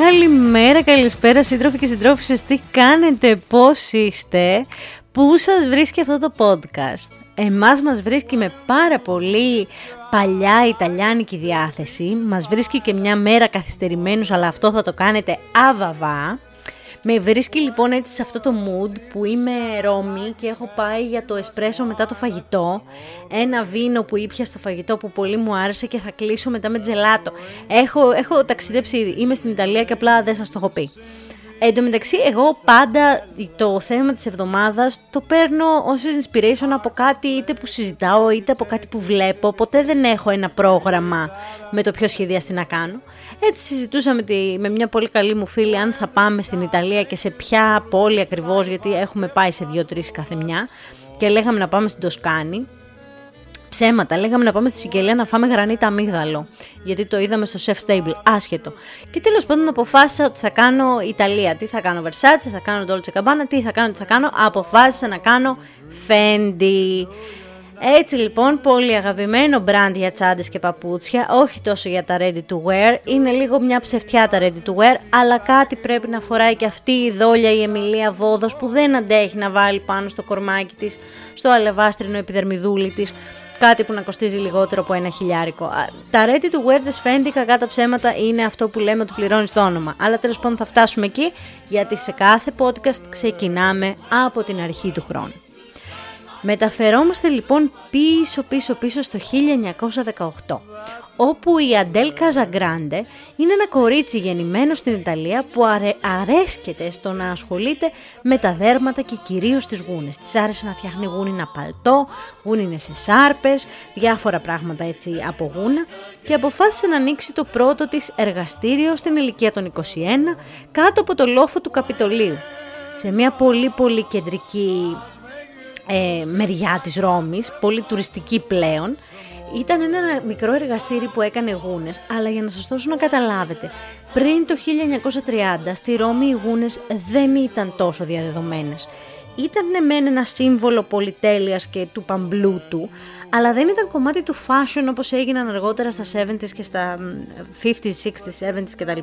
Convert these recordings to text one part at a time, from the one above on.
Καλημέρα, καλησπέρα σύντροφοι και συντρόφισσες, τι κάνετε, πώς είστε, πού σας βρίσκει αυτό το podcast. Εμάς μας βρίσκει με πάρα πολύ παλιά Ιταλιάνικη διάθεση, μας βρίσκει και μια μέρα καθυστερημένους, αλλά αυτό θα το κάνετε αβαβά. Με βρίσκει λοιπόν έτσι σε αυτό το mood που είμαι Ρώμη και έχω πάει για το εσπρέσο μετά το φαγητό. Ένα βίνο που ήπια στο φαγητό που πολύ μου άρεσε και θα κλείσω μετά με τζελάτο. Έχω, έχω ταξιδέψει, είμαι στην Ιταλία και απλά δεν σας το έχω πει. Εν τω μεταξύ, εγώ πάντα το θέμα της εβδομάδας το παίρνω ως inspiration από κάτι είτε που συζητάω είτε από κάτι που βλέπω. Ποτέ δεν έχω ένα πρόγραμμα με το ποιο σχεδιαστή να κάνω. Έτσι συζητούσα με, τη, με μια πολύ καλή μου φίλη αν θα πάμε στην Ιταλία και σε ποια πόλη ακριβώς, γιατί έχουμε πάει σε δύο-τρεις κάθε μια και λέγαμε να πάμε στην Τοσκάνη Ψέματα, λέγαμε να πάμε στη Σικελία να φάμε γρανίτα αμύγδαλο. Γιατί το είδαμε στο Chef Stable, άσχετο. Και τέλος πάντων αποφάσισα ότι θα κάνω Ιταλία. Τι θα κάνω Versace, θα κάνω Dolce Gabbana, τι θα κάνω, τι θα κάνω. Αποφάσισα να κάνω Fendi. Έτσι λοιπόν, πολύ αγαπημένο brand για τσάντες και παπούτσια, όχι τόσο για τα ready to wear, είναι λίγο μια ψευτιά τα ready to wear, αλλά κάτι πρέπει να φοράει και αυτή η δόλια η Εμιλία Βόδος που δεν αντέχει να βάλει πάνω στο κορμάκι της, στο αλεβάστρινο επιδερμιδούλι της, κάτι που να κοστίζει λιγότερο από ένα χιλιάρικο. Τα ready to wear της Fendi κακά τα ψέματα είναι αυτό που λέμε ότι πληρώνεις το όνομα. Αλλά τέλος πάντων θα φτάσουμε εκεί γιατί σε κάθε podcast ξεκινάμε από την αρχή του χρόνου. Μεταφερόμαστε λοιπόν πίσω πίσω πίσω στο 1918 όπου η Αντέλ Καζαγκράντε είναι ένα κορίτσι γεννημένο στην Ιταλία που αρέ, αρέσκεται στο να ασχολείται με τα δέρματα και κυρίως τις γούνες. Της άρεσε να φτιάχνει γούνινα παλτό, γούνινε σε σάρπες, διάφορα πράγματα έτσι από γούνα και αποφάσισε να ανοίξει το πρώτο της εργαστήριο στην ηλικία των 21 κάτω από το λόφο του Καπιτολίου. Σε μια πολύ πολύ κεντρική ε, μεριά της Ρώμης, πολύ τουριστική πλέον, ήταν ένα μικρό εργαστήρι που έκανε γούνες, αλλά για να σας δώσω να καταλάβετε, πριν το 1930 στη Ρώμη οι γούνες δεν ήταν τόσο διαδεδομένες. Ήταν μεν ένα σύμβολο πολυτέλειας και του παμπλούτου, αλλά δεν ήταν κομμάτι του fashion όπως έγιναν αργότερα στα 70s και στα 50s, 60s, 70s κτλ.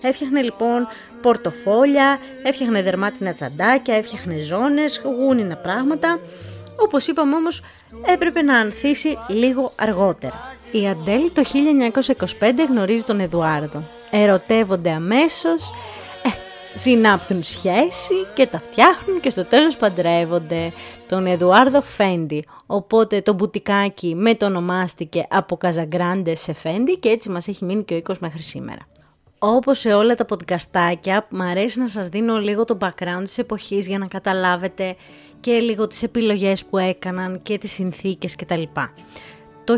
Έφτιαχνε λοιπόν πορτοφόλια, έφτιαχνε δερμάτινα τσαντάκια, έφτιαχνε ζώνες, γούνινα πράγματα. Όπως είπαμε όμως έπρεπε να ανθίσει λίγο αργότερα. Η Αντέλ το 1925 γνωρίζει τον Εδουάρδο. Ερωτεύονται αμέσως, ε, συνάπτουν σχέση και τα φτιάχνουν και στο τέλος παντρεύονται τον Εδουάρδο Φέντι. Οπότε το μπουτικάκι μετονομάστηκε από Καζαγκράντε σε Φέντι και έτσι μας έχει μείνει και ο οίκος μέχρι σήμερα. Όπως σε όλα τα podcastάκια, μου αρέσει να σας δίνω λίγο το background της εποχής για να καταλάβετε και λίγο τις επιλογές που έκαναν και τις συνθήκες κτλ. Το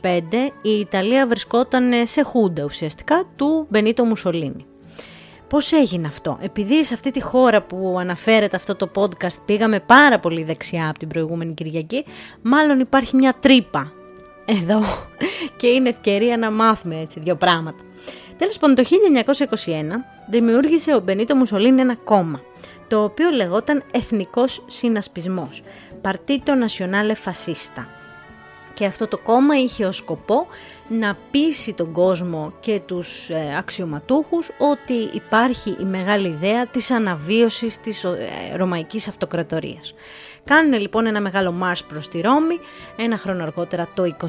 1925 η Ιταλία βρισκόταν σε χούντα ουσιαστικά του Μπενίτο Μουσολίνη. Πώς έγινε αυτό, επειδή σε αυτή τη χώρα που αναφέρεται αυτό το podcast πήγαμε πάρα πολύ δεξιά από την προηγούμενη Κυριακή, μάλλον υπάρχει μια τρύπα εδώ και είναι ευκαιρία να μάθουμε έτσι δύο πράγματα. Τέλος πάντων, το 1921 δημιούργησε ο Μπενίτο Μουσολίνη ένα κόμμα, το οποίο λεγόταν Εθνικός Συνασπισμός, Partito Nazionale Fascista. Και αυτό το κόμμα είχε ως σκοπό να πείσει τον κόσμο και τους ε, αξιωματούχους ότι υπάρχει η μεγάλη ιδέα της αναβίωσης της ε, ρωμαϊκής αυτοκρατορίας. Κάνουν λοιπόν ένα μεγάλο μάρς προς τη Ρώμη, ένα χρόνο αργότερα το 22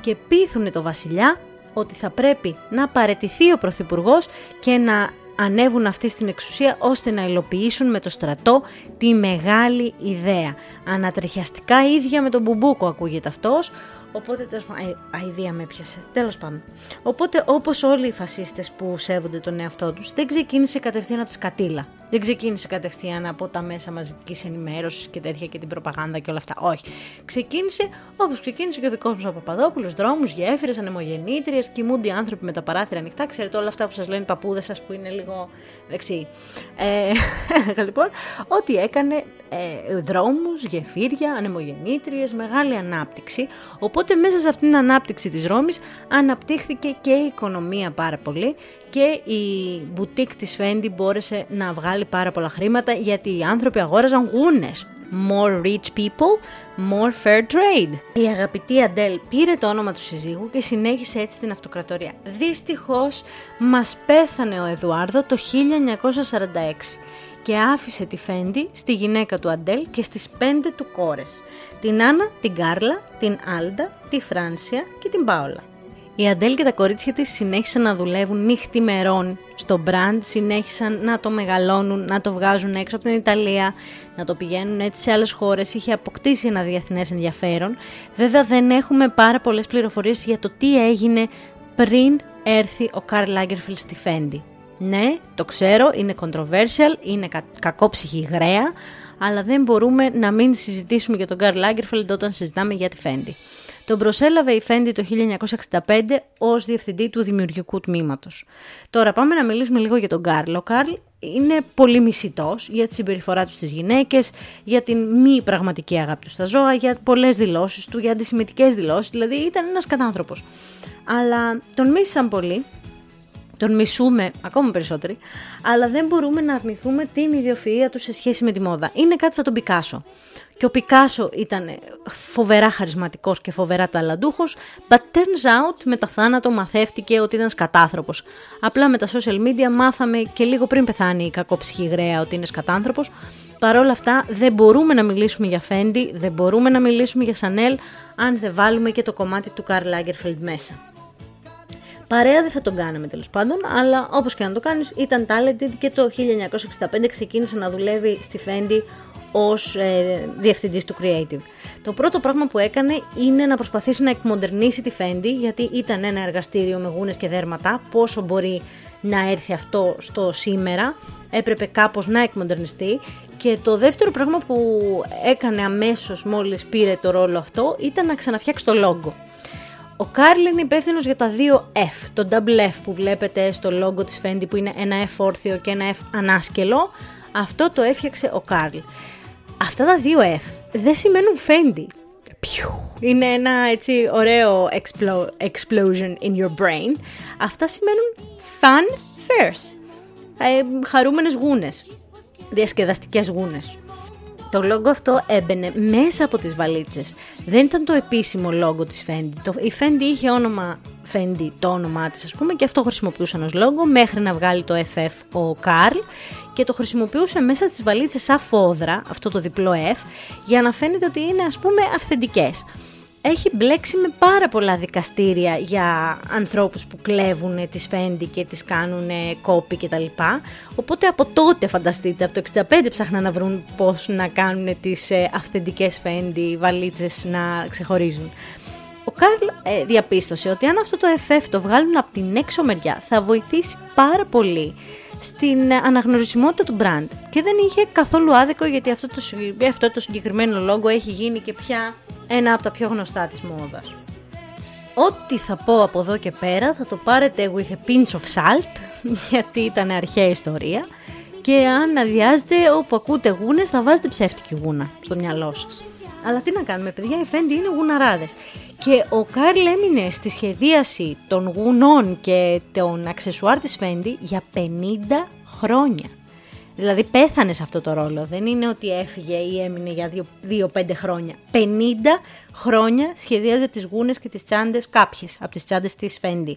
και πείθουν το βασιλιά ότι θα πρέπει να παρετηθεί ο Πρωθυπουργός και να ανέβουν αυτή στην εξουσία ώστε να υλοποιήσουν με το στρατό τη μεγάλη ιδέα. Ανατριχιαστικά ίδια με τον Μπουμπούκο ακούγεται αυτός, Οπότε, τέλος πάντων, αηδία με πιάσε. Τέλος πάντων. Οπότε, όπως όλοι οι φασίστες που σέβονται τον εαυτό τους, δεν ξεκίνησε κατευθείαν από τη σκατήλα. Δεν ξεκίνησε κατευθείαν από τα μέσα μαζικής ενημέρωσης και τέτοια και την προπαγάνδα και όλα αυτά. Όχι. Ξεκίνησε όπως ξεκίνησε και ο δικός μου ο Παπαδόπουλος, δρόμους, γέφυρες, ανεμογεννήτριες, κοιμούνται οι άνθρωποι με τα παράθυρα ανοιχτά. Ξέρετε όλα αυτά που σας λένε οι παππούδες σας που είναι λίγο δεξιοί. Ε, λοιπόν, ό,τι έκανε ε, δρόμους, γεφύρια, ανεμογεννήτριες, μεγάλη ανάπτυξη. Οπότε μέσα σε αυτήν την ανάπτυξη της Ρώμης αναπτύχθηκε και η οικονομία πάρα πολύ και η μπουτίκ της Φέντι μπόρεσε να βγάλει πάρα πολλά χρήματα γιατί οι άνθρωποι αγόραζαν γούνες. more rich people, more fair trade. Η αγαπητή Αντέλ πήρε το όνομα του συζύγου και συνέχισε έτσι την αυτοκρατορία. Δυστυχώς μας πέθανε ο Εδουάρδο το 1946 και άφησε τη Fendi στη γυναίκα του Αντέλ και στις πέντε του κόρες. Την Άννα, την Κάρλα, την Άλντα, τη Φράνκα και την Πάολα. Η Αντέλ και τα κορίτσια της συνέχισαν να δουλεύουν νυχθημερόν στο brand, συνέχισαν να το μεγαλώνουν, να το βγάζουν έξω από την Ιταλία, να το πηγαίνουν έτσι σε άλλες χώρες, είχε αποκτήσει ένα διεθνές ενδιαφέρον. Βέβαια δεν έχουμε πάρα πολλές πληροφορίες για το τι έγινε πριν έρθει ο Καρλ Λάγκερφελ στη Φέντι. Ναι, το ξέρω, είναι controversial, είναι κα- κακόψυχη γραία, αλλά δεν μπορούμε να μην συζητήσουμε για τον Καρλ Λάγκερφελντ όταν συζητάμε για τη Φέντι. Τον προσέλαβε η Φέντι το 1965 ως διευθυντή του δημιουργικού τμήματος. Τώρα πάμε να μιλήσουμε λίγο για τον Καρλ. Ο Καρλ είναι πολύ μισητός για τη συμπεριφορά του στις γυναίκες, για την μη πραγματική αγάπη του στα ζώα, για πολλές δηλώσεις του, για αντισημιτικές δηλώσεις, δηλαδή ήταν ένας κατάνθρωπος. Αλλά τον μίσησαν πολύ τον μισούμε ακόμα περισσότεροι, αλλά δεν μπορούμε να αρνηθούμε την ιδιοφυΐα του σε σχέση με τη μόδα. Είναι κάτι σαν τον Πικάσο. Και ο Πικάσο ήταν φοβερά χαρισματικός και φοβερά ταλαντούχος, but turns out με τα θάνατο μαθεύτηκε ότι ήταν σκατάνθρωπος. Απλά με τα social media μάθαμε και λίγο πριν πεθάνει η κακόψυχη γραία ότι είναι σκατάνθρωπος. Παρ' όλα αυτά δεν μπορούμε να μιλήσουμε για Fendi, δεν μπορούμε να μιλήσουμε για Chanel αν δεν βάλουμε και το κομμάτι του Karl Lagerfeld μέσα. Παρέα δεν θα τον κάναμε τέλος πάντων, αλλά όπως και να το κάνεις ήταν talented και το 1965 ξεκίνησε να δουλεύει στη Fendi ως ε, διευθυντής του Creative. Το πρώτο πράγμα που έκανε είναι να προσπαθήσει να εκμοντερνήσει τη Fendi γιατί ήταν ένα εργαστήριο με γούνες και δέρματα, πόσο μπορεί να έρθει αυτό στο σήμερα, έπρεπε κάπως να εκμοντερνιστεί και το δεύτερο πράγμα που έκανε αμέσως μόλις πήρε το ρόλο αυτό ήταν να ξαναφτιάξει το logo. Ο Κάρλ είναι υπεύθυνος για τα δύο F. Το double F που βλέπετε στο logo της Fendi που είναι ένα F όρθιο και ένα F ανάσκελο. Αυτό το έφτιαξε ο Κάρλ. Αυτά τα δύο F δεν σημαίνουν Fendi. Είναι ένα έτσι ωραίο explosion in your brain. Αυτά σημαίνουν fun fairs. Ε, χαρούμενες γούνες. Διασκεδαστικές γούνες. Το λόγο αυτό έμπαινε μέσα από τις βαλίτσες. Δεν ήταν το επίσημο λόγο της Fendi. Το, η Fendi είχε όνομα Fendi, το όνομά της ας πούμε και αυτό χρησιμοποιούσαν ως λόγο μέχρι να βγάλει το FF ο Καρλ και το χρησιμοποιούσε μέσα στις βαλίτσες σαν φόδρα, αυτό το διπλό F, για να φαίνεται ότι είναι ας πούμε αυθεντικές έχει μπλέξει με πάρα πολλά δικαστήρια για ανθρώπους που κλέβουν τις Fendi και τις κάνουν κόπη και τα λοιπά. Οπότε από τότε φανταστείτε, από το 65 ψάχναν να βρουν πώς να κάνουν τις ε, αυθεντικές Fendi βαλίτσες να ξεχωρίζουν. Ο Καρλ ε, διαπίστωσε ότι αν αυτό το FF το βγάλουν από την έξω μεριά θα βοηθήσει πάρα πολύ στην αναγνωρισιμότητα του brand και δεν είχε καθόλου άδικο γιατί αυτό το, αυτό το συγκεκριμένο λόγο έχει γίνει και πια ένα από τα πιο γνωστά της μόδας. Ό,τι θα πω από εδώ και πέρα θα το πάρετε with a pinch of salt γιατί ήταν αρχαία ιστορία και αν αδειάζετε όπου ακούτε γούνες θα βάζετε ψεύτικη γούνα στο μυαλό σας. Αλλά τι να κάνουμε παιδιά, οι Fendi είναι γουναράδες. Και ο Κάρλ έμεινε στη σχεδίαση των γουνών και των αξεσουάρ της Fendi για 50 χρόνια. Δηλαδή πέθανε σε αυτό το ρόλο. Δεν είναι ότι έφυγε ή έμεινε για 2-5 χρόνια. 50 χρόνια σχεδίαζε τις γούνες και τις τσάντες κάποιες από τις τσάντες της Fendi.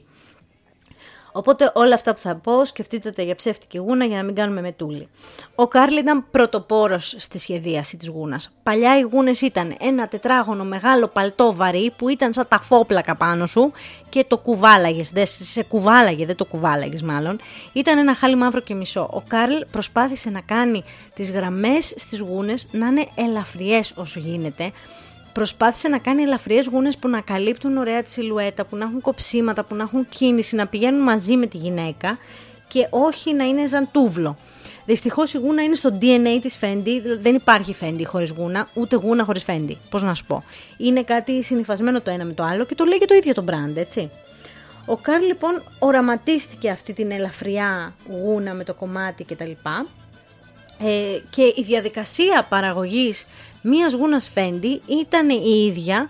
Οπότε όλα αυτά που θα πω σκεφτείτε τα για ψεύτικη γούνα για να μην κάνουμε μετούλη. Ο Κάρλ ήταν πρωτοπόρος στη σχεδίαση της γούνας. Παλιά οι γούνες ήταν ένα τετράγωνο μεγάλο παλτό βαρύ που ήταν σαν ταφόπλακα πάνω σου και το κουβάλαγες. Δεν σε κουβάλαγε, δεν το κουβάλαγες μάλλον. Ήταν ένα χάλι μαύρο και μισό. Ο Κάρλ προσπάθησε να κάνει τις γραμμές στις γούνες να είναι ελαφριές όσο γίνεται προσπάθησε να κάνει ελαφριές γούνες που να καλύπτουν ωραία τη σιλουέτα, που να έχουν κοψίματα, που να έχουν κίνηση, να πηγαίνουν μαζί με τη γυναίκα και όχι να είναι σαν τούβλο. Δυστυχώς η γούνα είναι στο DNA της Fendi. Δεν υπάρχει Fendi χωρίς γούνα, ούτε γούνα χωρίς Fendi. Πώς να σου πω. Είναι κάτι συνυφασμένο το ένα με το άλλο και το λέει και το ίδιο το brand, έτσι. Ο Καρλ λοιπόν οραματίστηκε αυτή την ελαφριά γούνα με το κομμάτι κτλ. Ε, και η διαδικασία παραγωγής μίας γούνας Fendi ήταν η ίδια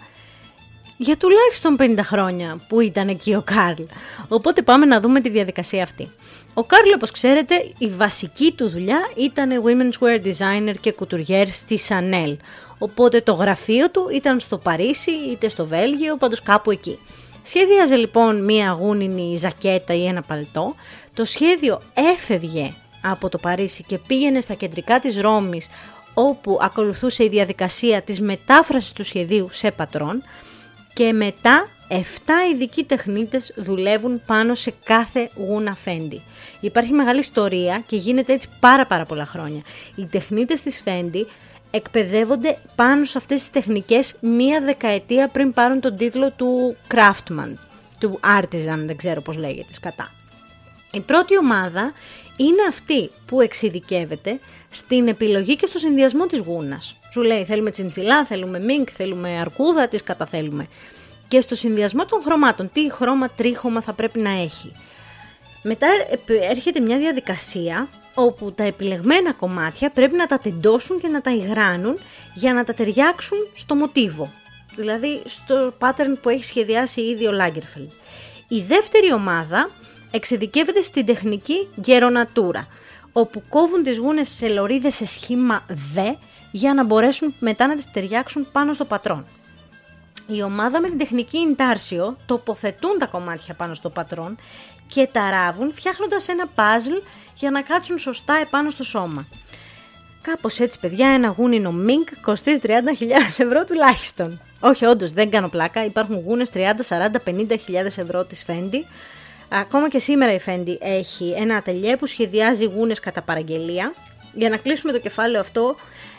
για τουλάχιστον 50 χρόνια που ήταν εκεί ο Κάρλ. Οπότε πάμε να δούμε τη διαδικασία αυτή. Ο Κάρλ, όπως ξέρετε, η βασική του δουλειά ήταν women's wear designer και couturier στη Chanel. Οπότε το γραφείο του ήταν στο Παρίσι είτε στο Βέλγιο, πάντως κάπου εκεί. Σχέδιαζε λοιπόν μία γούνινη ζακέτα ή ένα παλτό. Το σχέδιο έφευγε από το Παρίσι και πήγαινε στα κεντρικά της Ρώμης όπου ακολουθούσε η διαδικασία της μετάφρασης του σχεδίου σε πατρόν και μετά 7 ειδικοί τεχνίτες δουλεύουν πάνω σε κάθε γούνα Fendi. Υπάρχει μεγάλη ιστορία και γίνεται έτσι πάρα πάρα πολλά χρόνια. Οι τεχνίτες της Fendi εκπαιδεύονται πάνω σε αυτές τις τεχνικές μία δεκαετία πριν πάρουν τον τίτλο του Craftman, του Artisan, δεν ξέρω πώς λέγεται σκατά. Η πρώτη ομάδα είναι αυτή που εξειδικεύεται στην επιλογή και στο συνδυασμό της γούνας. Σου λέει θέλουμε τσιντσιλά, θέλουμε μίνκ, θέλουμε αρκούδα, τις καταθέλουμε. Και στο συνδυασμό των χρωμάτων, τι χρώμα τρίχωμα θα πρέπει να έχει. Μετά έρχεται μια διαδικασία όπου τα επιλεγμένα κομμάτια πρέπει να τα τεντώσουν και να τα υγράνουν για να τα ταιριάξουν στο μοτίβο. Δηλαδή στο pattern που έχει σχεδιάσει ήδη ο Lagerfeld. Η δεύτερη ομάδα εξειδικεύεται στην τεχνική γερονατούρα, όπου κόβουν τις γούνες σε λωρίδες σε σχήμα V για να μπορέσουν μετά να τις ταιριάξουν πάνω στο πατρόν. Η ομάδα με την τεχνική Intarsio τοποθετούν τα κομμάτια πάνω στο πατρόν και τα ράβουν φτιάχνοντας ένα puzzle για να κάτσουν σωστά επάνω στο σώμα. Κάπως έτσι, παιδιά, ένα γούνινο μίνκ κοστίζει 30.000 ευρώ τουλάχιστον. Όχι, όντως, δεν κάνω πλάκα. Υπάρχουν γούνες 30, 40, 50.000 ευρώ τη Fendi. Ακόμα και σήμερα η Fendi έχει ένα ατελιέ που σχεδιάζει γούνες κατά παραγγελία. Για να κλείσουμε το κεφάλαιο αυτό,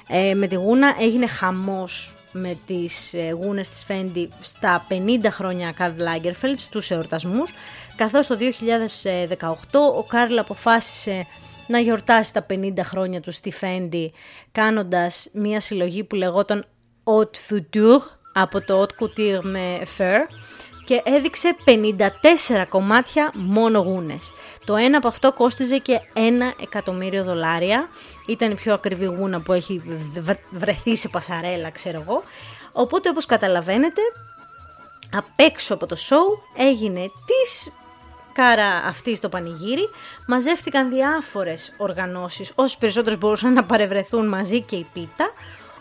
ε, με τη γούνα έγινε χαμός με τις ε, γούνες της Fendi στα 50 χρόνια Karl Lagerfeld στους εορτασμούς, καθώς το 2018 ο Karl αποφάσισε να γιορτάσει τα 50 χρόνια του στη Fendi κάνοντας μια συλλογή που λεγόταν Haute Future από το Haute Couture με Fur και έδειξε 54 κομμάτια μόνο γούνες. Το ένα από αυτό κόστιζε και ένα εκατομμύριο δολάρια. Ήταν η πιο ακριβή γούνα που έχει βρεθεί σε πασαρέλα, ξέρω εγώ. Οπότε όπως καταλαβαίνετε, απ' έξω από το σοου έγινε της κάρα αυτής στο πανηγύρι, μαζεύτηκαν διάφορες οργανώσεις, όσοι περισσότερες μπορούσαν να παρευρεθούν μαζί και η πίτα,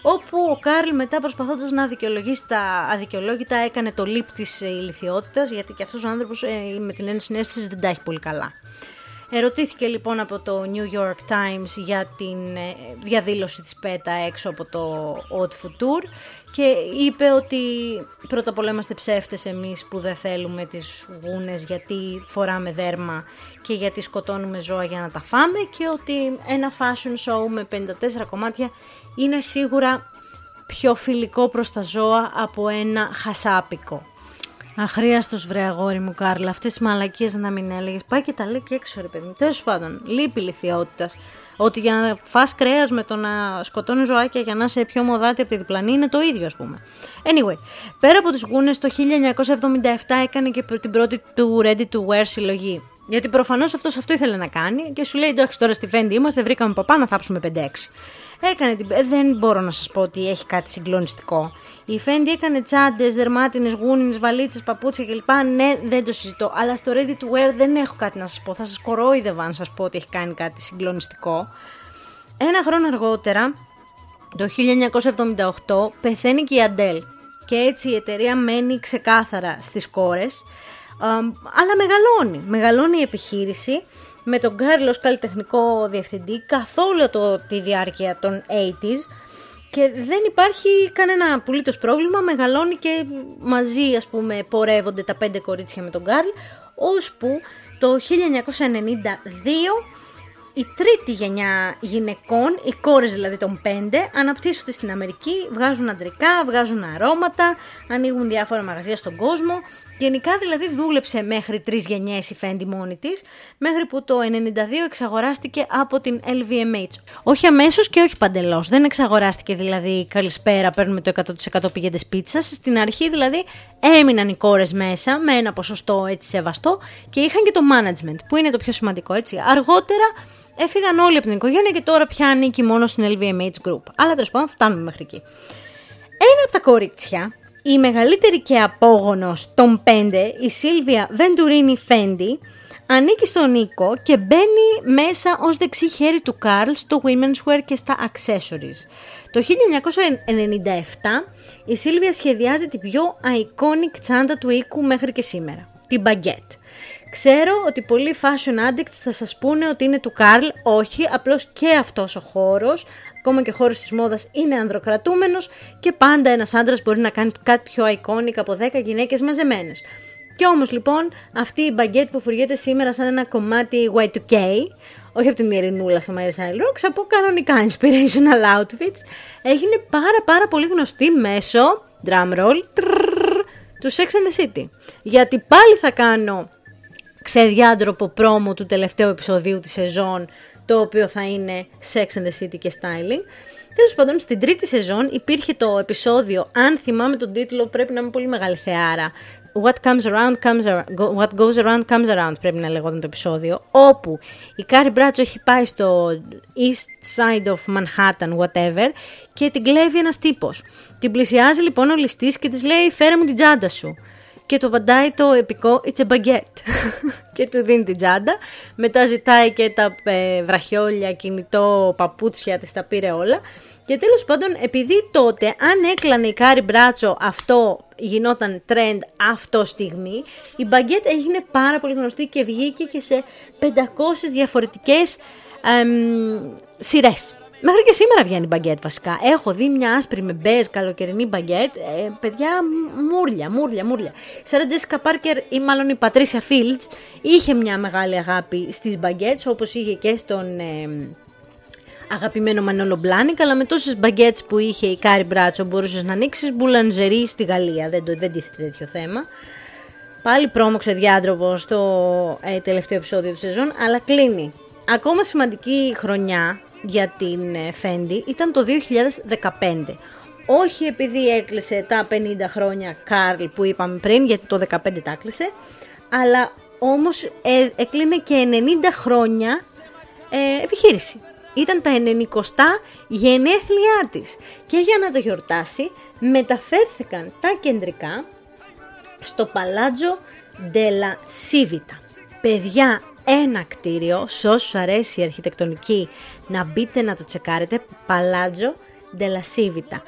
όπου ο Κάρλ μετά προσπαθώντας να δικαιολογήσει τα αδικαιολόγητα έκανε το λίπ της ηλικιότητας, γιατί και αυτός ο άνθρωπος ε, με την ένσυναίσθηση δεν τα έχει πολύ καλά. Ερωτήθηκε λοιπόν από το New York Times για την ε, διαδήλωση της ΠΕΤΑ έξω από το Haute Futur και είπε ότι πρώτα απ' όλα είμαστε ψεύτες εμείς που δεν θέλουμε τις γούνες γιατί φοράμε δέρμα και γιατί σκοτώνουμε ζώα για να τα φάμε και ότι ένα fashion show με 54 κομμάτια είναι σίγουρα πιο φιλικό προς τα ζώα από ένα χασάπικο. Αχρίαστος βρε αγόρι μου, Κάρλα. Αυτές τι μαλακίες να μην έλεγες. Πάει και τα λέει και έξω, ρε παιδί μου. Τέλος πάντων, λείπει λυθιότητα. Ότι για να φά κρέας με το να σκοτώνεις ζωάκια για να είσαι πιο μοδάτη από τη διπλανή είναι το ίδιο, ας πούμε. Anyway, πέρα από τι γούνες, το 1977 έκανε και την πρώτη του Ready to Wear συλλογή. Γιατί προφανώς αυτός αυτό ήθελε να κάνει και σου λέει: Εντάξει, τώρα στη Fendi είμαστε, βρήκαμε παπά να θάψουμε 5-6. Έκανε την... Ε, δεν μπορώ να σας πω ότι έχει κάτι συγκλονιστικό. Η Fendi έκανε τσάντες, δερμάτινες, γούνινες, βαλίτσες, παπούτσια κλπ. Ναι, δεν το συζητώ. Αλλά στο Ready to Wear δεν έχω κάτι να σας πω. Θα σας κορόιδευα αν σας πω ότι έχει κάνει κάτι συγκλονιστικό. Ένα χρόνο αργότερα, το 1978, πεθαίνει και η Αντέλ. Και έτσι η εταιρεία μένει ξεκάθαρα στις κόρες αλλά μεγαλώνει. Μεγαλώνει η επιχείρηση με τον Κάρλ ως καλλιτεχνικό διευθυντή καθ' όλο το, τη διάρκεια των 80s και δεν υπάρχει κανένα απολύτως πρόβλημα, μεγαλώνει και μαζί ας πούμε πορεύονται τα πέντε κορίτσια με τον Κάρλ, ώσπου το 1992 η τρίτη γενιά γυναικών, οι κόρες δηλαδή των πέντε, αναπτύσσονται στην Αμερική, βγάζουν αντρικά, βγάζουν αρώματα, ανοίγουν διάφορα μαγαζιά στον κόσμο. Γενικά δηλαδή δούλεψε μέχρι τρεις γενιές η Fendi μόνη της, μέχρι που το 92 εξαγοράστηκε από την LVMH. Όχι αμέσως και όχι παντελώς. Δεν εξαγοράστηκε δηλαδή καλησπέρα, παίρνουμε το 100% πηγαίνετε πίτσας. Στην αρχή δηλαδή έμειναν οι κόρες μέσα με ένα ποσοστό έτσι σεβαστό και είχαν και το management, που είναι το πιο σημαντικό έτσι. Αργότερα έφυγαν όλοι από την οικογένεια και τώρα πια ανήκει μόνο στην LVMH Group. Αλλά τέλος πάντων φτάνουμε μέχρι εκεί. Ένα από τα κορίτσια η μεγαλύτερη και απόγονος των πέντε, η Σίλβια Βεντουρίνη Φέντι, ανήκει στον Νίκο και μπαίνει μέσα ως δεξί χέρι του Καρλ στο women's wear και στα accessories. Το 1997 η Σίλβια σχεδιάζει την πιο iconic τσάντα του οίκου μέχρι και σήμερα, την baguette. Ξέρω ότι πολλοί fashion addicts θα σας πούνε ότι είναι του Καρλ, όχι, απλώς και αυτός ο χώρος, ακόμα και ο χώρος της μόδας είναι ανδροκρατούμενος και πάντα ένας άντρας μπορεί να κάνει κάτι πιο iconic από 10 γυναίκες μαζεμένες. Και όμως λοιπόν αυτή η μπαγκέτ που φοριέται σήμερα σαν ένα κομμάτι Y2K, όχι από την Ειρηνούλα στο My Style Rocks, από κανονικά inspirational outfits, έγινε πάρα πάρα πολύ γνωστή μέσω, drum roll, τρρρ, του Sex and the City. Γιατί πάλι θα κάνω ξεδιάντροπο πρόμο του τελευταίου επεισοδίου της σεζόν, το οποίο θα είναι Sex and the City και Styling. Τέλος πάντων, στην τρίτη σεζόν υπήρχε το επεισόδιο, αν θυμάμαι τον τίτλο, πρέπει να είμαι πολύ μεγάλη θεάρα, What comes around comes around, what goes around comes around πρέπει να λέγονταν το επεισόδιο, όπου η Κάρι Μπράντσο έχει πάει στο east side of Manhattan, whatever, και την κλέβει ένας τύπος. Την πλησιάζει λοιπόν ο ληστής και της λέει φέρε μου την τσάντα σου. Και του απαντάει το επικό It's a baguette και του δίνει την τσάντα. Μετά ζητάει και τα ε, βραχιόλια, κινητό, παπούτσια, της τα πήρε όλα. Και τέλος πάντων, επειδή τότε αν έκλανε η Κάρι Μπράντσο αυτό γινόταν trend αυτοστιγμεί, η baguette έγινε πάρα πολύ γνωστή και βγήκε και σε 500 διαφορετικές εμ, σειρές. Μέχρι και σήμερα βγαίνει baguette βασικά. Έχω δει μια άσπρη με μπέζ καλοκαιρινή baguette. Ε, παιδιά, μούρλια, μούρλια, μούρλια. Σάρα Τζέσικα Πάρκερ ή μάλλον η Πατρίσια Φιλντ είχε μια μεγάλη αγάπη στις baguettes, όπως είχε και στον... Ε, αγαπημένο Μανόλο Μπλάνικ, αλλά με τόσες baguettes που είχε η Κάρι Μπράντσο μπορούσες να ανοίξεις boulangerie στη Γαλλία. Δεν, το, δεν τίθεται τέτοιο θέμα. Πάλι πρόμοξε διάντροπο στο ε, τελευταίο επεισόδιο του σεζόν, αλλά κλείνει. Ακόμα σημαντική χρονιά για την ε, Fendi ήταν το 2015. Όχι επειδή έκλεισε τα 50 χρόνια Καρλ που είπαμε πριν, γιατί το 15 τα έκλεισε, αλλά όμως ε, έκλεινε και 90 χρόνια ε, επιχείρηση ήταν τα 90 γενέθλιά της και για να το γιορτάσει μεταφέρθηκαν τα κεντρικά στο Παλάτζο Ντέλα Σίβιτα. Παιδιά, ένα κτίριο, σε όσους αρέσει η αρχιτεκτονική να μπείτε να το τσεκάρετε, Παλάτζο Ντέλα Σίβιτα.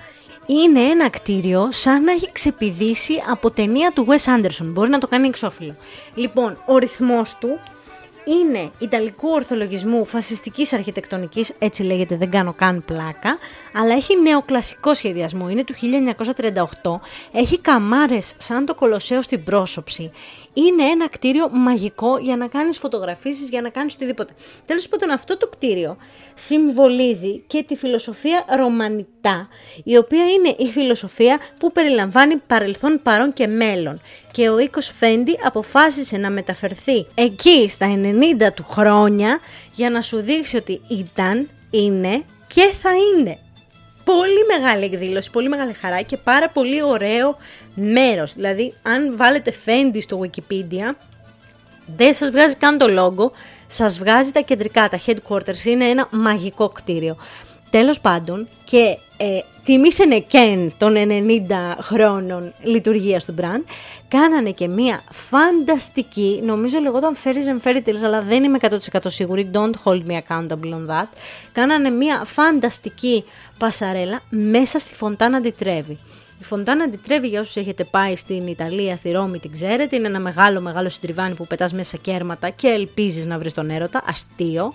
Είναι ένα κτίριο σαν να έχει ξεπηδήσει από ταινία του Wes Anderson, μπορεί να το κάνει εξώφυλλο. Λοιπόν, ο ρυθμός του είναι Ιταλικού ορθολογισμού φασιστικής αρχιτεκτονικής, έτσι λέγεται δεν κάνω καν πλάκα, αλλά έχει νεοκλασικό σχεδιασμό, είναι του 1938, έχει καμάρες σαν το κολοσσέο στην πρόσωψη, είναι ένα κτίριο μαγικό για να κάνεις φωτογραφίσεις, για να κάνεις οτιδήποτε. Τέλος πάντων αυτό το κτίριο συμβολίζει και τη φιλοσοφία ρωμανιτά, η οποία είναι η φιλοσοφία που περιλαμβάνει παρελθόν, παρόν και μέλλον. Και ο οίκος Φέντι αποφάσισε να μεταφερθεί εκεί στα 90 του χρόνια για να σου δείξει ότι ήταν, είναι και θα είναι πολύ μεγάλη εκδήλωση, πολύ μεγάλη χαρά και πάρα πολύ ωραίο μέρος. Δηλαδή, αν βάλετε Fendi στο Wikipedia, δεν σας βγάζει καν το logo, σας βγάζει τα κεντρικά, τα headquarters, είναι ένα μαγικό κτίριο. Τέλος πάντων, και ε, τιμήσανε κεν των 90 χρόνων λειτουργία του brand, κάνανε και μία φανταστική, νομίζω λεγόταν Fairies and Fairy Tales, αλλά δεν είμαι 100% σίγουρη, don't hold me accountable on that, κάνανε μία φανταστική πασαρέλα μέσα στη Φοντάνα Ντιτρέβη. Η Φοντάνα Ντιτρέβη, για όσους έχετε πάει στην Ιταλία, στη Ρώμη, την ξέρετε, είναι ένα μεγάλο μεγάλο συντριβάνι που πετάς μέσα κέρματα και ελπίζεις να βρεις τον έρωτα, αστείο.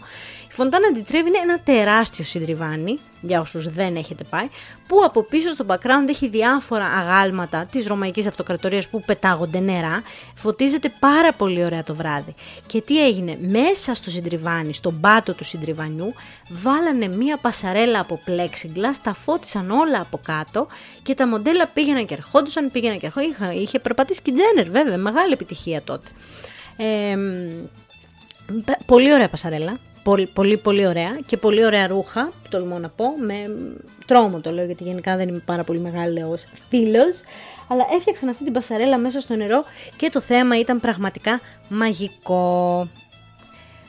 Η Φοντάνα Ντιτρέβη είναι ένα τεράστιο συντριβάνι, για όσους δεν έχετε πάει, που από πίσω στο background έχει διάφορα αγάλματα της Ρωμαϊκής Αυτοκρατορίας που πετάγονται νερά, φωτίζεται πάρα πολύ ωραία το βράδυ. Και τι έγινε, μέσα στο συντριβάνι, στον πάτο του συντριβανιού, βάλανε μία πασαρέλα από plexiglass, τα φώτισαν όλα από κάτω και τα μοντέλα πήγαιναν και ερχόντουσαν, πήγαιναν και ερχόντουσαν. Είχε περπατήσει και Τζένερ βέβαια, μεγάλη επιτυχία τότε. Ε, πολύ ωραία πασαρέλα, πολύ, πολύ, πολύ ωραία και πολύ ωραία ρούχα, τολμώ να πω, με τρόμο το λέω γιατί γενικά δεν είμαι πάρα πολύ μεγάλος φίλος, αλλά έφτιαξαν αυτή την πασαρέλα μέσα στο νερό και το θέαμα ήταν πραγματικά μαγικό.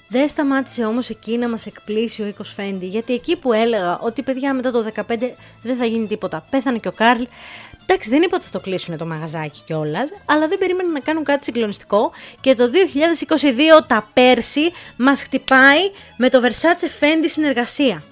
Δεν σταμάτησε όμως εκεί να μας εκπλήσει ο οίκος Φέντι, γιατί εκεί που έλεγα ότι παιδιά μετά το 15 δεν θα γίνει τίποτα, πέθανε και ο Κάρλ, Εντάξει, δεν είπα ότι θα το κλείσουν το μαγαζάκι κιόλας, αλλά δεν περίμεναν να κάνουν κάτι συγκλονιστικό και το 2022 τα πέρσι μας χτυπάει με το Versace Fendi συνεργασία.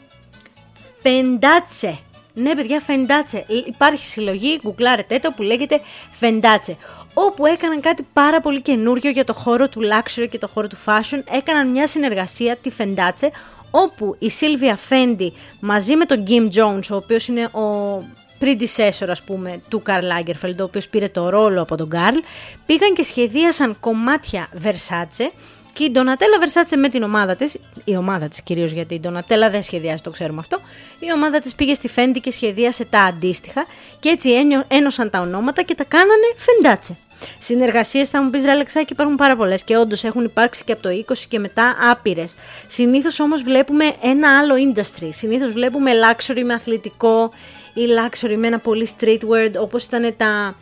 Φεντάτσε. Ναι, παιδιά, Φεντάτσε. Υπάρχει συλλογή, γκουγκλάρετε το που λέγεται Φεντάτσε. Όπου έκαναν κάτι πάρα πολύ καινούριο για το χώρο του luxury και το χώρο του fashion. Έκαναν μια συνεργασία, τη Φεντάτσε, όπου η Σίλβια Φέντι μαζί με τον Γκίμ Jones, ο οποίος είναι ο predecessor ας πούμε του Καρλ Lagerfeld, ο οποίος πήρε το ρόλο από τον Καρλ, πήγαν και σχεδίασαν κομμάτια Versace και η Ντονατέλα Versace με την ομάδα της, η ομάδα της κυρίως γιατί η Ντονατέλα δεν σχεδιάζει, το ξέρουμε αυτό, η ομάδα της πήγε στη Fendi και σχεδίασε τα αντίστοιχα και έτσι ένωσαν τα ονόματα και τα κάνανε Φεντάτσε. Συνεργασίες θα μου πεις Ραλεξάκη υπάρχουν πάρα πολλές και όντως έχουν υπάρξει και από το 20 και μετά άπειρες. Συνήθως όμως βλέπουμε ένα άλλο industry. Συνήθως βλέπουμε luxury με αθλητικό ή luxury με ένα πολύ streetwear όπως ήταν τα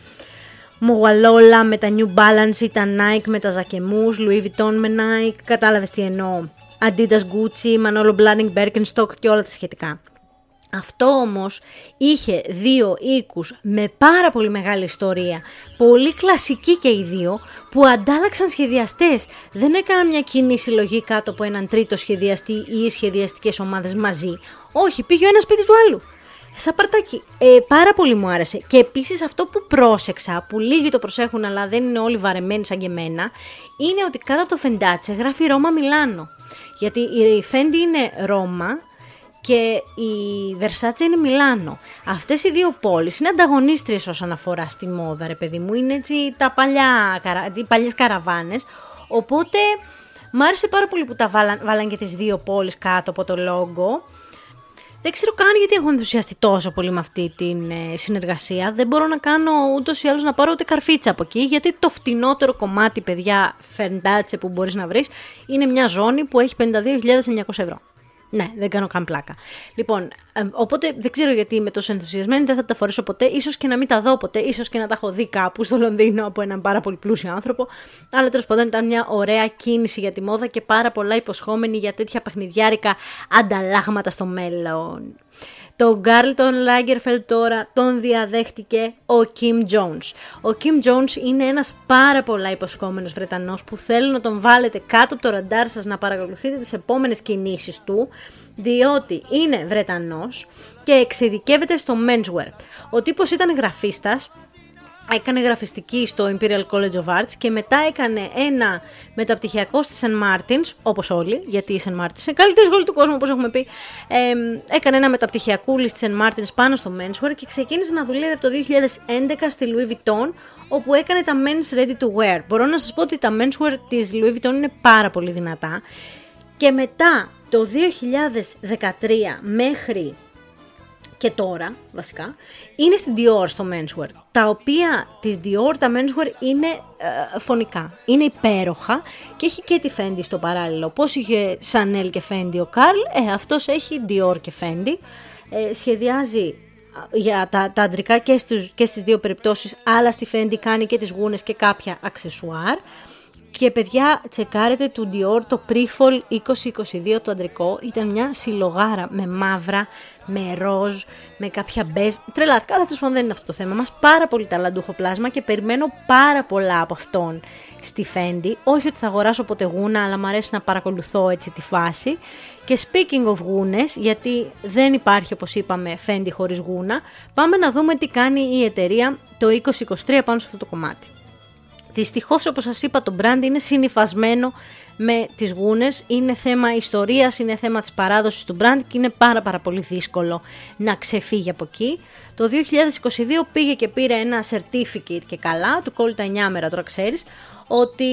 Μογαλόλα με τα New Balance ή τα Nike με τα ζακεμούς, Louis Vuitton με Nike, κατάλαβες τι εννοώ. Adidas Gucci, Manolo Blahnik, Birkenstock και όλα τα σχετικά. Αυτό όμως είχε δύο οίκους με πάρα πολύ μεγάλη ιστορία, πολύ κλασική και οι δύο, που αντάλλαξαν σχεδιαστές. Δεν έκαναν μια κοινή συλλογή κάτω από έναν τρίτο σχεδιαστή ή σχεδιαστικές ομάδες μαζί. Όχι, πήγε ο ένας σπίτι του άλλου. Σαν παρτάκι. Ε, πάρα πολύ μου άρεσε. Και επίσης αυτό που πρόσεξα, που λίγοι το προσέχουν αλλά δεν είναι όλοι βαρεμένοι σαν και εμένα, είναι ότι κάτω από το Φεντάτσε γράφει Ρώμα Μιλάνο. Γιατί η Φέντι είναι Ρώμα και η Versace είναι Μιλάνο. Αυτές οι δύο πόλεις είναι ανταγωνίστριες όσον αφορά στη μόδα, ρε παιδί μου. Είναι έτσι τα παλιά, οι παλιές καραβάνες. Οπότε μ' άρεσε πάρα πολύ που τα βάλαν, βάλαν και τις δύο πόλεις κάτω από το λόγο. Δεν ξέρω καν γιατί έχω ενθουσιαστεί τόσο πολύ με αυτή την ε, συνεργασία. Δεν μπορώ να κάνω ούτως ή άλλως να πάρω ούτε καρφίτσα από εκεί, γιατί το φτηνότερο κομμάτι, παιδιά, φεντάτσε που μπορείς να βρεις, είναι μια ζώνη που έχει 52.900 ευρώ. Ναι, δεν κάνω καν πλάκα. Λοιπόν, οπότε δεν ξέρω γιατί είμαι τόσο ενθουσιασμένη, δεν θα τα φορέσω ποτέ, ίσως και να μην τα δω ποτέ, ίσως και να τα έχω δει κάπου στο Λονδίνο από έναν πάρα πολύ πλούσιο άνθρωπο. Αλλά τέλος πάντων ήταν μια ωραία κίνηση για τη μόδα και πάρα πολλά υποσχόμενη για τέτοια παιχνιδιάρικα ανταλλάγματα στο μέλλον. Το Γκάρλτον Lagerfeld τώρα τον διαδέχτηκε ο Kim Jones. Ο Kim Jones είναι ένας πάρα πολλά υποσχόμενος Βρετανός που θέλω να τον βάλετε κάτω από το ραντάρ σας να παρακολουθείτε τις επόμενες κινήσεις του, διότι είναι Βρετανός και εξειδικεύεται στο menswear. Ο τύπος ήταν γραφίστας, έκανε γραφιστική στο Imperial College of Arts και μετά έκανε ένα μεταπτυχιακό στη St. Martins, όπως όλοι, γιατί η St. Martins είναι καλύτερη σχολή του κόσμου, όπως έχουμε πει. Ε, έκανε ένα μεταπτυχιακούλι στη St. Martins πάνω στο menswear και ξεκίνησε να δουλεύει από το 2011 στη Louis Vuitton, όπου έκανε τα men's ready to wear. Μπορώ να σας πω ότι τα menswear της Louis Vuitton είναι πάρα πολύ δυνατά. Και μετά το 2013 μέχρι και τώρα βασικά, είναι στην Dior στο menswear. Τα οποία της Dior τα menswear είναι ε, φωνικά, είναι υπέροχα και έχει και τη Fendi στο παράλληλο. Πώς είχε Chanel και Fendi ο Carl, ε, αυτός έχει Dior και Fendi. Ε, σχεδιάζει για τα, τα αντρικά και, στους, και στις δύο περιπτώσεις, αλλά στη Fendi κάνει και τις γούνες και κάποια αξεσουάρ. Και παιδιά, τσεκάρετε του Dior το Prefall 2022 το αντρικό. Ήταν μια συλλογάρα με μαύρα, με ροζ, με κάποια μπέζ. Τρελάθηκα, αλλά τέλος δεν είναι αυτό το θέμα μας. Πάρα πολύ ταλαντούχο πλάσμα και περιμένω πάρα πολλά από αυτόν στη Fendi. Όχι ότι θα αγοράσω ποτέ γούνα, αλλά μου αρέσει να παρακολουθώ έτσι τη φάση. Και speaking of γούνες, γιατί δεν υπάρχει όπως είπαμε Fendi χωρίς γούνα, πάμε να δούμε τι κάνει η εταιρεία το 2023 πάνω σε αυτό το κομμάτι. Δυστυχώς, όπως σας είπα, το brand είναι συνυφασμένο με τις γούνες. Είναι θέμα ιστορίας, είναι θέμα της παράδοσης του brand και είναι πάρα πάρα πολύ δύσκολο να ξεφύγει από εκεί. Το 2022 πήγε και πήρε ένα certificate και καλά, του κόλλει τα 9 μέρα τώρα ξέρεις, ότι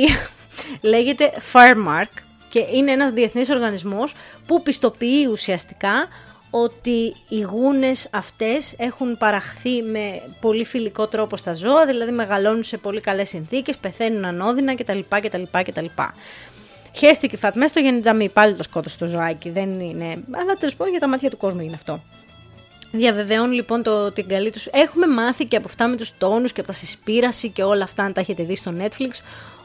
λέγεται Firemark και είναι ένας διεθνής οργανισμός που πιστοποιεί ουσιαστικά ότι οι γούνες αυτές έχουν παραχθεί με πολύ φιλικό τρόπο στα ζώα, δηλαδή μεγαλώνουν σε πολύ καλές συνθήκες, πεθαίνουν ανώδυνα κτλ. κτλ, κτλ. Χέστηκε η Φατμέ στο γενιτζαμί, πάλι το σκότωσε το ζωάκι, δεν είναι... Αλλά τέλο πάντων για τα μάτια του κόσμου είναι αυτό. Διαβεβαιώνουν λοιπόν το, την καλή τους. Έχουμε μάθει και από αυτά με τους τόνους και από τα συσπήραση και όλα αυτά αν τα έχετε δει στο Netflix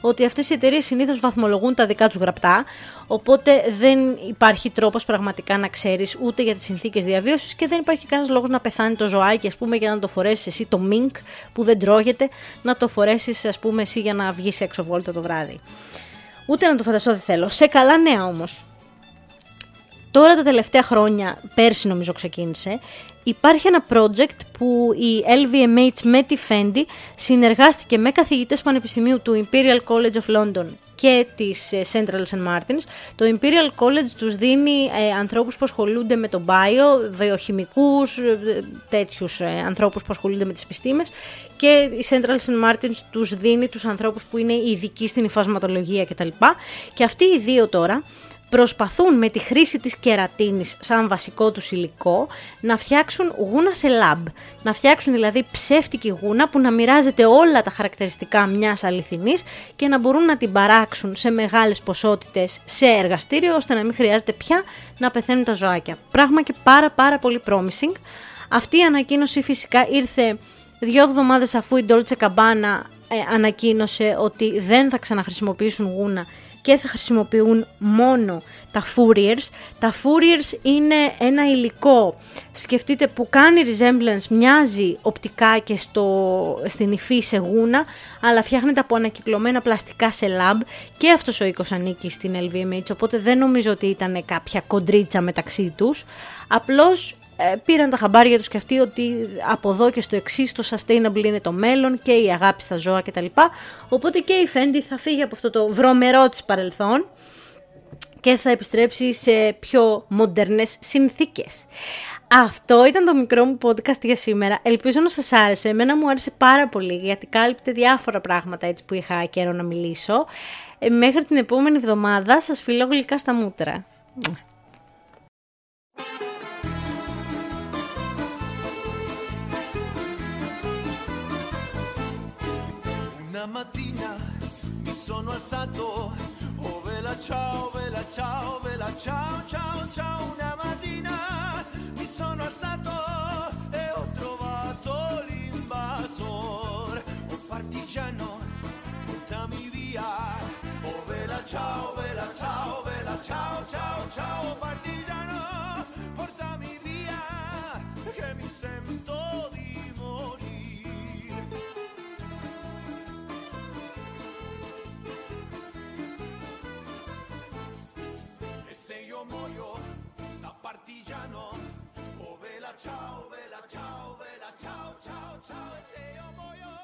ότι αυτές οι εταιρείες συνήθως βαθμολογούν τα δικά τους γραπτά οπότε δεν υπάρχει τρόπος πραγματικά να ξέρεις ούτε για τις συνθήκες διαβίωσης και δεν υπάρχει κανένας λόγος να πεθάνει το ζωάκι ας πούμε για να το φορέσεις εσύ το mink που δεν τρώγεται να το φορέσεις ας πούμε εσύ για να βγεις έξω βόλτα το βράδυ. Ούτε να το φανταστώ δεν θέλω. Σε καλά νέα όμως. Τώρα τα τελευταία χρόνια, πέρσι νομίζω ξεκίνησε, υπάρχει ένα project που η LVMH με τη Fendi συνεργάστηκε με καθηγητές πανεπιστημίου του Imperial College of London και της ε, Central St. Martins. Το Imperial College τους δίνει ε, ανθρώπους που ασχολούνται με το bio, βιοχημικούς, ε, τέτοιους ε, ανθρώπους που ασχολούνται με τις επιστήμες και η Central St. Martins τους δίνει τους ανθρώπους που είναι ειδικοί στην υφασματολογία κτλ. Και αυτοί οι δύο τώρα προσπαθούν με τη χρήση της κερατίνης σαν βασικό τους υλικό να φτιάξουν γούνα σε λαμπ. Να φτιάξουν δηλαδή ψεύτικη γούνα που να μοιράζεται όλα τα χαρακτηριστικά μιας αληθινής και να μπορούν να την παράξουν σε μεγάλες ποσότητες σε εργαστήριο ώστε να μην χρειάζεται πια να πεθαίνουν τα ζωάκια. Πράγμα και πάρα πάρα πολύ promising. Αυτή η ανακοίνωση φυσικά ήρθε δύο εβδομάδες αφού η Dolce Gabbana ε, ανακοίνωσε ότι δεν θα ξαναχρησιμοποιήσουν γούνα και θα χρησιμοποιούν μόνο τα Fouriers. Τα Fouriers είναι ένα υλικό, σκεφτείτε, που κάνει resemblance, μοιάζει οπτικά και στο, στην υφή σε γούνα, αλλά φτιάχνεται από ανακυκλωμένα πλαστικά σε lab και αυτός ο οίκος ανήκει στην LVMH, οπότε δεν νομίζω ότι ήταν κάποια κοντρίτσα μεταξύ τους. Απλώς ε, πήραν τα χαμπάρια τους και αυτοί ότι από εδώ και στο εξής το sustainable είναι το μέλλον και η αγάπη στα ζώα κτλ. Οπότε και η Fendi θα φύγει από αυτό το βρωμερό της παρελθόν και θα επιστρέψει σε πιο μοντέρνες συνθήκες. Αυτό ήταν το μικρό μου podcast για σήμερα. Ελπίζω να σας άρεσε. Εμένα μου άρεσε πάρα πολύ γιατί κάλυπτε διάφορα πράγματα έτσι που είχα καιρό να μιλήσω. Ε, μέχρι την επόμενη εβδομάδα σας φιλώ γλυκά στα μούτρα. Mattina mi sono alzato, oh vela ciao, vela ciao, vela ciao, ciao, ciao, una mattina mi sono alzato e ho trovato l'invasor, oh partigiano, portami via, oh vela ciao, vela ciao, vela ciao, ciao, ciao, partigiano, partigiano. Oh vela ciao, vela ciao, vela ciao, ciao, ciao, e se io muoio